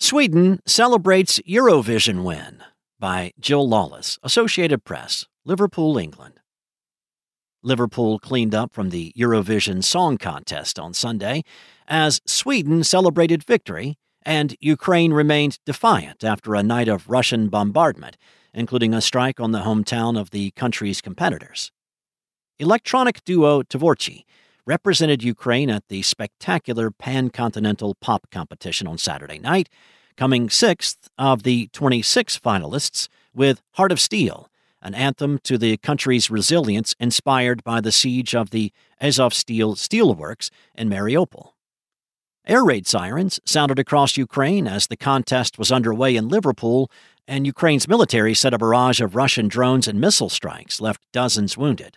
Sweden celebrates Eurovision win by Jill Lawless, Associated Press, Liverpool, England. Liverpool cleaned up from the Eurovision Song Contest on Sunday as Sweden celebrated victory and Ukraine remained defiant after a night of Russian bombardment, including a strike on the hometown of the country's competitors. Electronic duo Tvorchi represented Ukraine at the spectacular pan-continental pop competition on Saturday night, coming sixth of the 26 finalists with Heart of Steel, an anthem to the country's resilience inspired by the siege of the Azovstal steelworks in Mariupol. Air raid sirens sounded across Ukraine as the contest was underway in Liverpool, and Ukraine's military said a barrage of Russian drones and missile strikes left dozens wounded.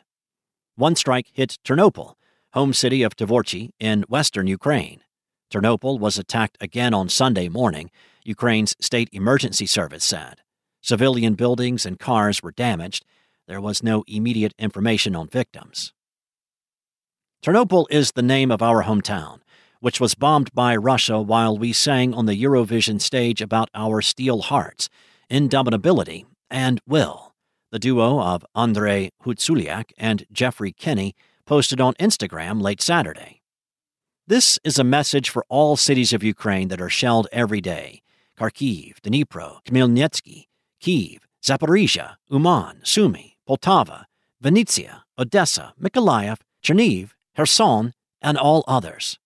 One strike hit Ternopil, home city of Tvorchi in western Ukraine. Ternopil was attacked again on Sunday morning, Ukraine's state emergency service said. Civilian buildings and cars were damaged. There was no immediate information on victims. Ternopil is the name of our hometown which was bombed by Russia while we sang on the Eurovision stage about our steel hearts, indomitability, and will. The duo of Andrei Hutsuliak and Jeffery Kenny posted on Instagram late Saturday. This is a message for all cities of Ukraine that are shelled every day Kharkiv, Dnipro, Khmelnytsky, Kiev, Zaporizhia, Uman, Sumy, Poltava, Vinnytsia, Odessa, Mykolaiv, Cherniv, Kherson, and all others.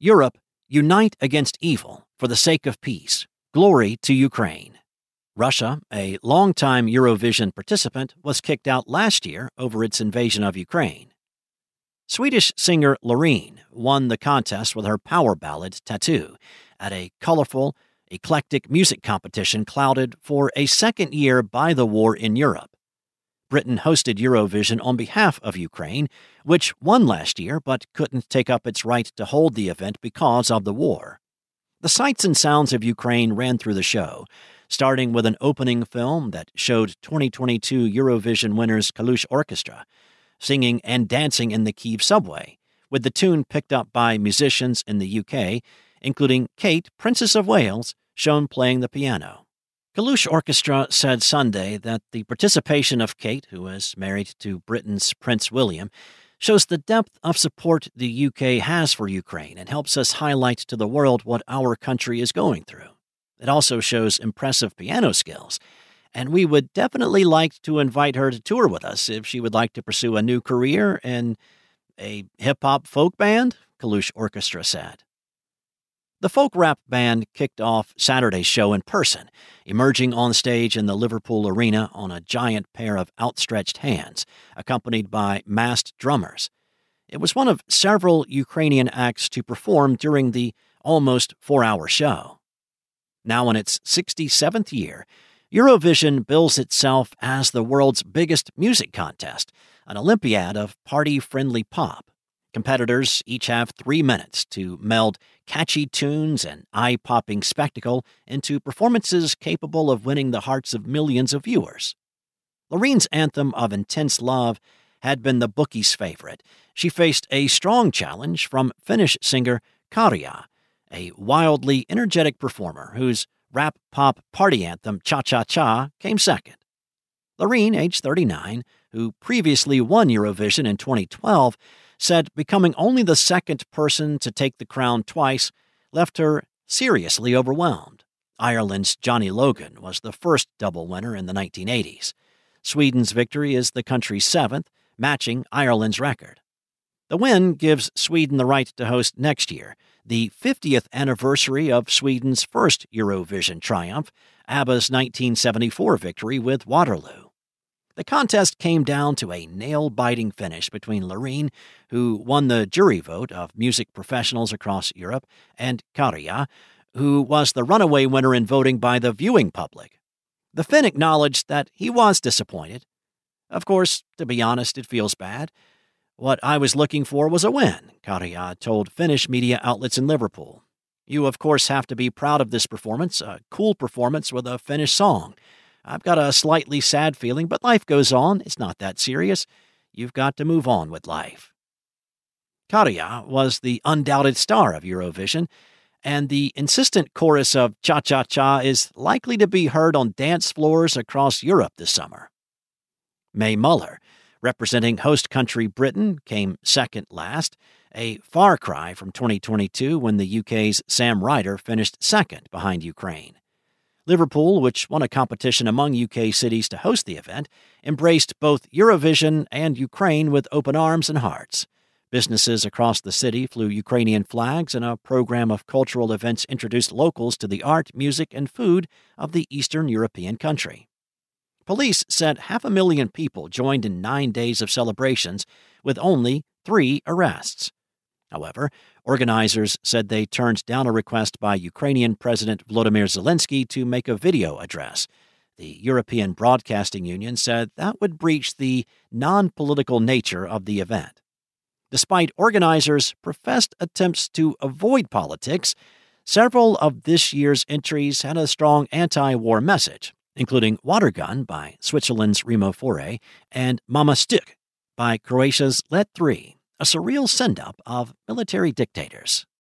Europe, unite against evil for the sake of peace. Glory to Ukraine. Russia, a longtime Eurovision participant, was kicked out last year over its invasion of Ukraine. Swedish singer Loreen won the contest with her power ballad Tattoo at a colorful, eclectic music competition clouded for a second year by the war in Europe. Britain hosted Eurovision on behalf of Ukraine, which won last year but couldn't take up its right to hold the event because of the war. The sights and sounds of Ukraine ran through the show, starting with an opening film that showed 2022 Eurovision winners Kalush Orchestra singing and dancing in the Kiev subway, with the tune picked up by musicians in the UK, including Kate, Princess of Wales, shown playing the piano. Kalush Orchestra said Sunday that the participation of Kate, who is married to Britain's Prince William, shows the depth of support the UK has for Ukraine and helps us highlight to the world what our country is going through. It also shows impressive piano skills, and we would definitely like to invite her to tour with us if she would like to pursue a new career in a hip hop folk band, Kalush Orchestra said. The folk rap band kicked off Saturday's show in person, emerging on stage in the Liverpool Arena on a giant pair of outstretched hands, accompanied by masked drummers. It was one of several Ukrainian acts to perform during the almost four hour show. Now in its 67th year, Eurovision bills itself as the world's biggest music contest, an Olympiad of party friendly pop. Competitors each have three minutes to meld catchy tunes and eye popping spectacle into performances capable of winning the hearts of millions of viewers. Loreen's anthem of intense love had been the bookie's favorite. She faced a strong challenge from Finnish singer Käärijä, a wildly energetic performer whose rap pop party anthem Cha Cha Cha came second. Loreen, age 39, who previously won Eurovision in 2012, said becoming only the second person to take the crown twice left her seriously overwhelmed. Ireland's Johnny Logan was the first double winner in the 1980s. Sweden's victory is the country's seventh, matching Ireland's record. The win gives Sweden the right to host next year, the 50th anniversary of Sweden's first Eurovision triumph, ABBA's 1974 victory with Waterloo. The contest came down to a nail biting finish between Loreen, who won the jury vote of music professionals across Europe, and Käärijä, who was the runaway winner in voting by the viewing public. The Finn acknowledged that he was disappointed. Of course, to be honest, it feels bad. What I was looking for was a win, Käärijä uh, told Finnish media outlets in Liverpool. You, of course, have to be proud of this performance, a cool performance with a Finnish song. I've got a slightly sad feeling, but life goes on. It's not that serious. You've got to move on with life. Käärijä uh, was the undoubted star of Eurovision, and the insistent chorus of Cha Cha Cha is likely to be heard on dance floors across Europe this summer. Mae Muller, representing host country Britain, came second last, a far cry from 2022 when the UK's Sam Ryder finished second behind Ukraine. Liverpool, which won a competition among UK cities to host the event, embraced both Eurovision and Ukraine with open arms and hearts. Businesses across the city flew Ukrainian flags, and a program of cultural events introduced locals to the art, music, and food of the Eastern European country. Police said half a million people joined in nine days of celebrations, with only three arrests. However, organizers said they turned down a request by Ukrainian President Volodymyr Zelensky to make a video address. The European Broadcasting Union said that would breach the non political nature of the event. Despite organizers' professed attempts to avoid politics, several of this year's entries had a strong anti war message, including Watergun by Switzerland's Remo Forrer and Mama Stuk by Croatia's Let 3, a surreal send up of military dictators.